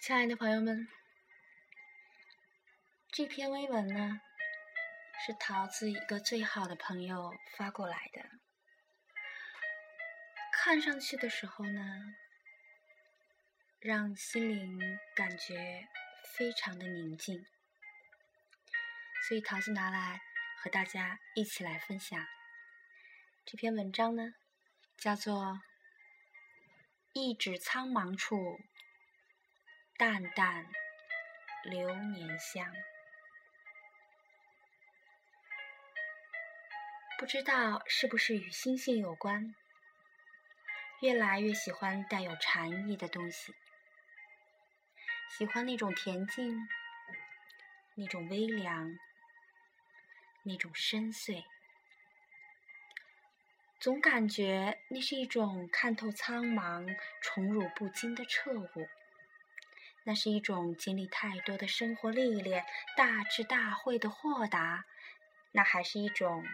亲爱的朋友们，这篇微文呢，是桃子一个最好的朋友发过来的。看上去的时候呢，让心灵感觉非常的宁静，所以桃子拿来和大家一起来分享。这篇文章呢，叫做《一指苍茫处》。淡淡流年香，不知道是不是与心性有关，越来越喜欢带有禅意的东西，喜欢那种恬静，那种微凉，那种深邃，总感觉那是一种看透苍茫、宠辱不惊的彻悟。那是一种经历太多的生活历练、大智大慧的豁达，那还是一种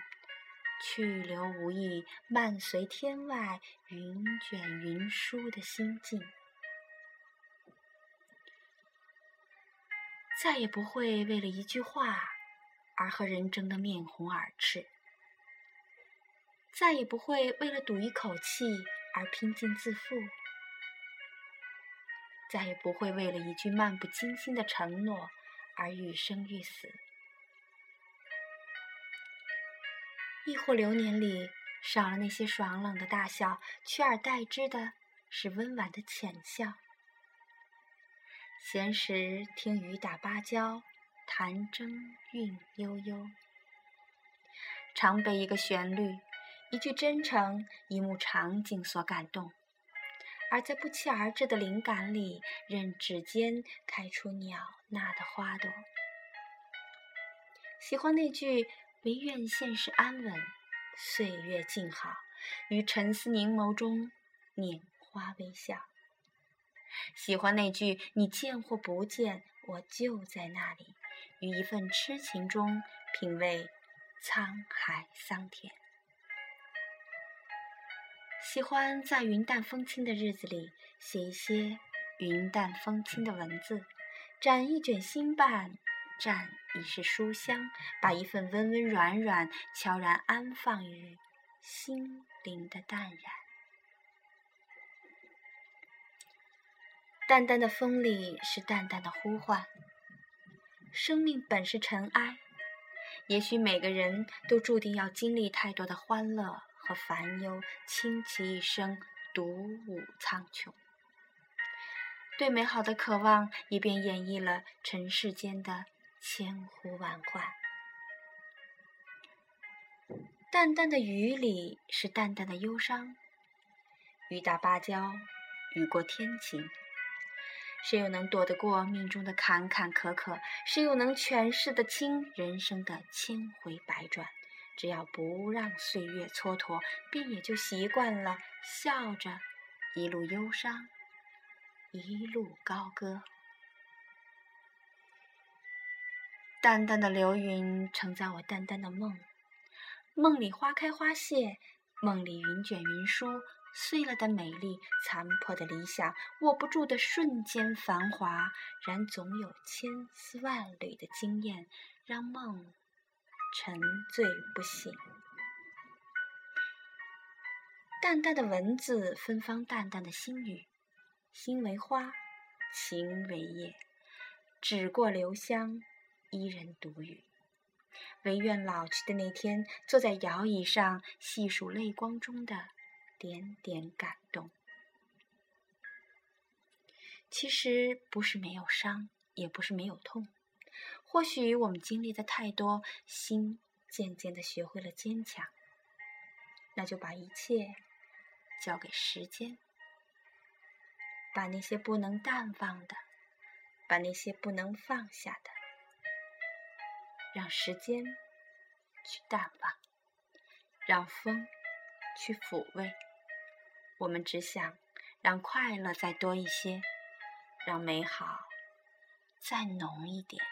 去留无意、漫随天外云卷云舒的心境。再也不会为了一句话而和人争得面红耳赤，再也不会为了赌一口气而拼尽自负。再也不会为了一句漫不经心的承诺而欲生欲死。亦或流年里少了那些爽朗的大笑，取而代之的是温婉的浅笑。闲时听雨打芭蕉，弹筝韵悠悠，常被一个旋律、一句真诚、一幕场景所感动。而在不期而至的灵感里，任指尖开出鸟纳的花朵。喜欢那句“唯愿现世安稳，岁月静好，于沉思凝眸中拈花微笑”。喜欢那句“你见或不见，我就在那里，于一份痴情中品味沧海桑田”。喜欢在云淡风轻的日子里写一些云淡风轻的文字，展一卷心瓣，蘸一世书香，把一份温温软软悄然安放于心灵的淡然。淡淡的风里是淡淡的呼唤。生命本是尘埃，也许每个人都注定要经历太多的欢乐。和烦忧倾其一生，独舞苍穹。对美好的渴望，一便演绎了尘世间的千呼万唤。淡淡的雨里是淡淡的忧伤。雨打芭蕉，雨过天晴。谁又能躲得过命中的坎坎坷坷？谁又能诠释得清人生的千回百转？只要不让岁月蹉跎，便也就习惯了笑着一路忧伤，一路高歌。淡淡的流云承载我淡淡的梦，梦里花开花谢，梦里云卷云舒，碎了的美丽，残破的理想，握不住的瞬间繁华，然总有千丝万缕的经验，让梦。沉醉不醒，淡淡的文字芬芳，淡淡的心语，心为花，情为叶，只过留香，一人独语。唯愿老去的那天，坐在摇椅上，细数泪光中的点点感动。其实不是没有伤，也不是没有痛。或许我们经历的太多，心渐渐的学会了坚强，那就把一切交给时间，把那些不能淡忘的，把那些不能放下的，让时间去淡忘，让风去抚慰。我们只想让快乐再多一些，让美好再浓一点。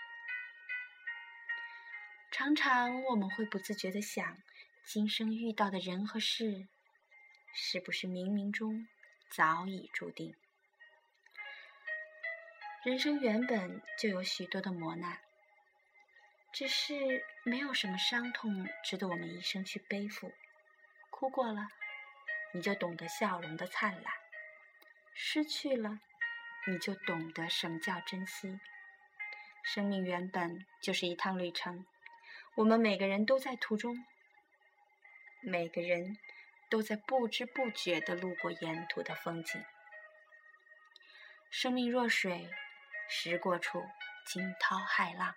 常常我们会不自觉的想，今生遇到的人和事，是不是冥冥中早已注定？人生原本就有许多的磨难，只是没有什么伤痛值得我们一生去背负。哭过了，你就懂得笑容的灿烂；失去了，你就懂得什么叫珍惜。生命原本就是一趟旅程，我们每个人都在途中，每个人都在不知不觉地路过沿途的风景。生命若水，时过处惊涛骇浪；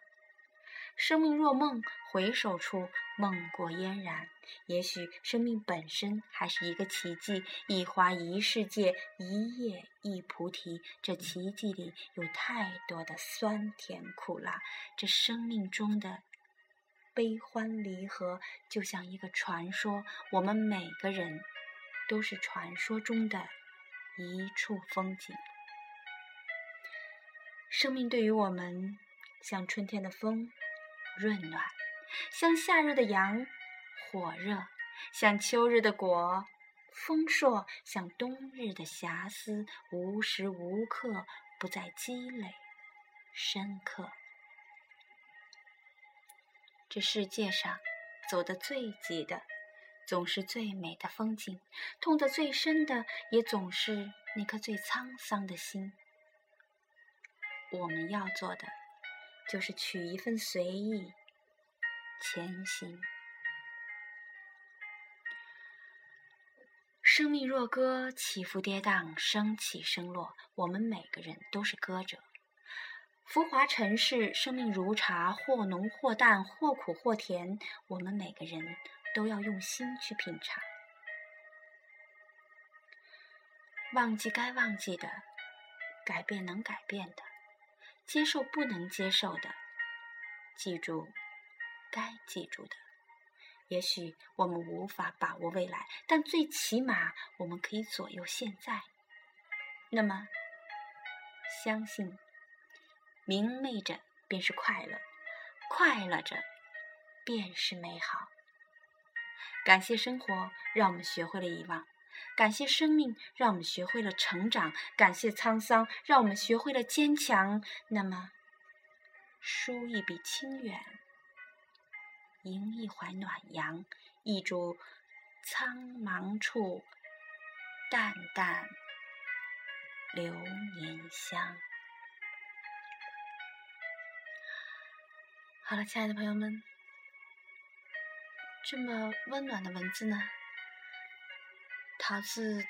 生命若梦，回首处梦过嫣然。也许生命本身还是一个奇迹，一花一世界，一叶一菩提。这奇迹里有太多的酸甜苦辣，这生命中的悲欢离合，就像一个传说。我们每个人都是传说中的一处风景。生命对于我们，像春天的风，润暖；像夏日的阳，火热；像秋日的果，丰硕；像冬日的霞丝，无时无刻不在积累、深刻。这世界上，走得最急的，总是最美的风景；痛得最深的，也总是那颗最沧桑的心。我们要做的，就是取一份随意前行。生命若歌，起伏跌宕，升起升落。我们每个人都是歌者。浮华尘世，生命如茶，或浓或淡，或苦或甜。我们每个人都要用心去品尝。忘记该忘记的，改变能改变的。接受不能接受的，记住该记住的。也许我们无法把握未来，但最起码我们可以左右现在。那么，相信明媚着便是快乐，快乐着便是美好。感谢生活，让我们学会了遗忘。感谢生命，让我们学会了成长；感谢沧桑，让我们学会了坚强。那么，书一笔清远，吟一怀暖阳，一株苍茫处，淡淡流年香。好了，亲爱的朋友们，这么温暖的文字呢？桃子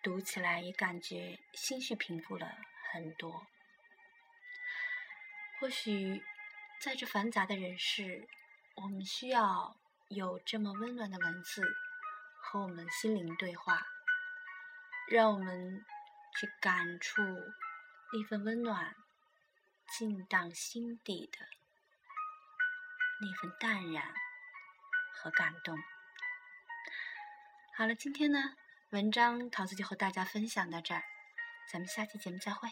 读起来也感觉心绪平复了很多。或许在这繁杂的人世，我们需要有这么温暖的文字和我们心灵对话，让我们去感触那份温暖，静荡心底的那份淡然和感动。好了，今天呢，文章桃子就和大家分享到这儿，咱们下期节目再会。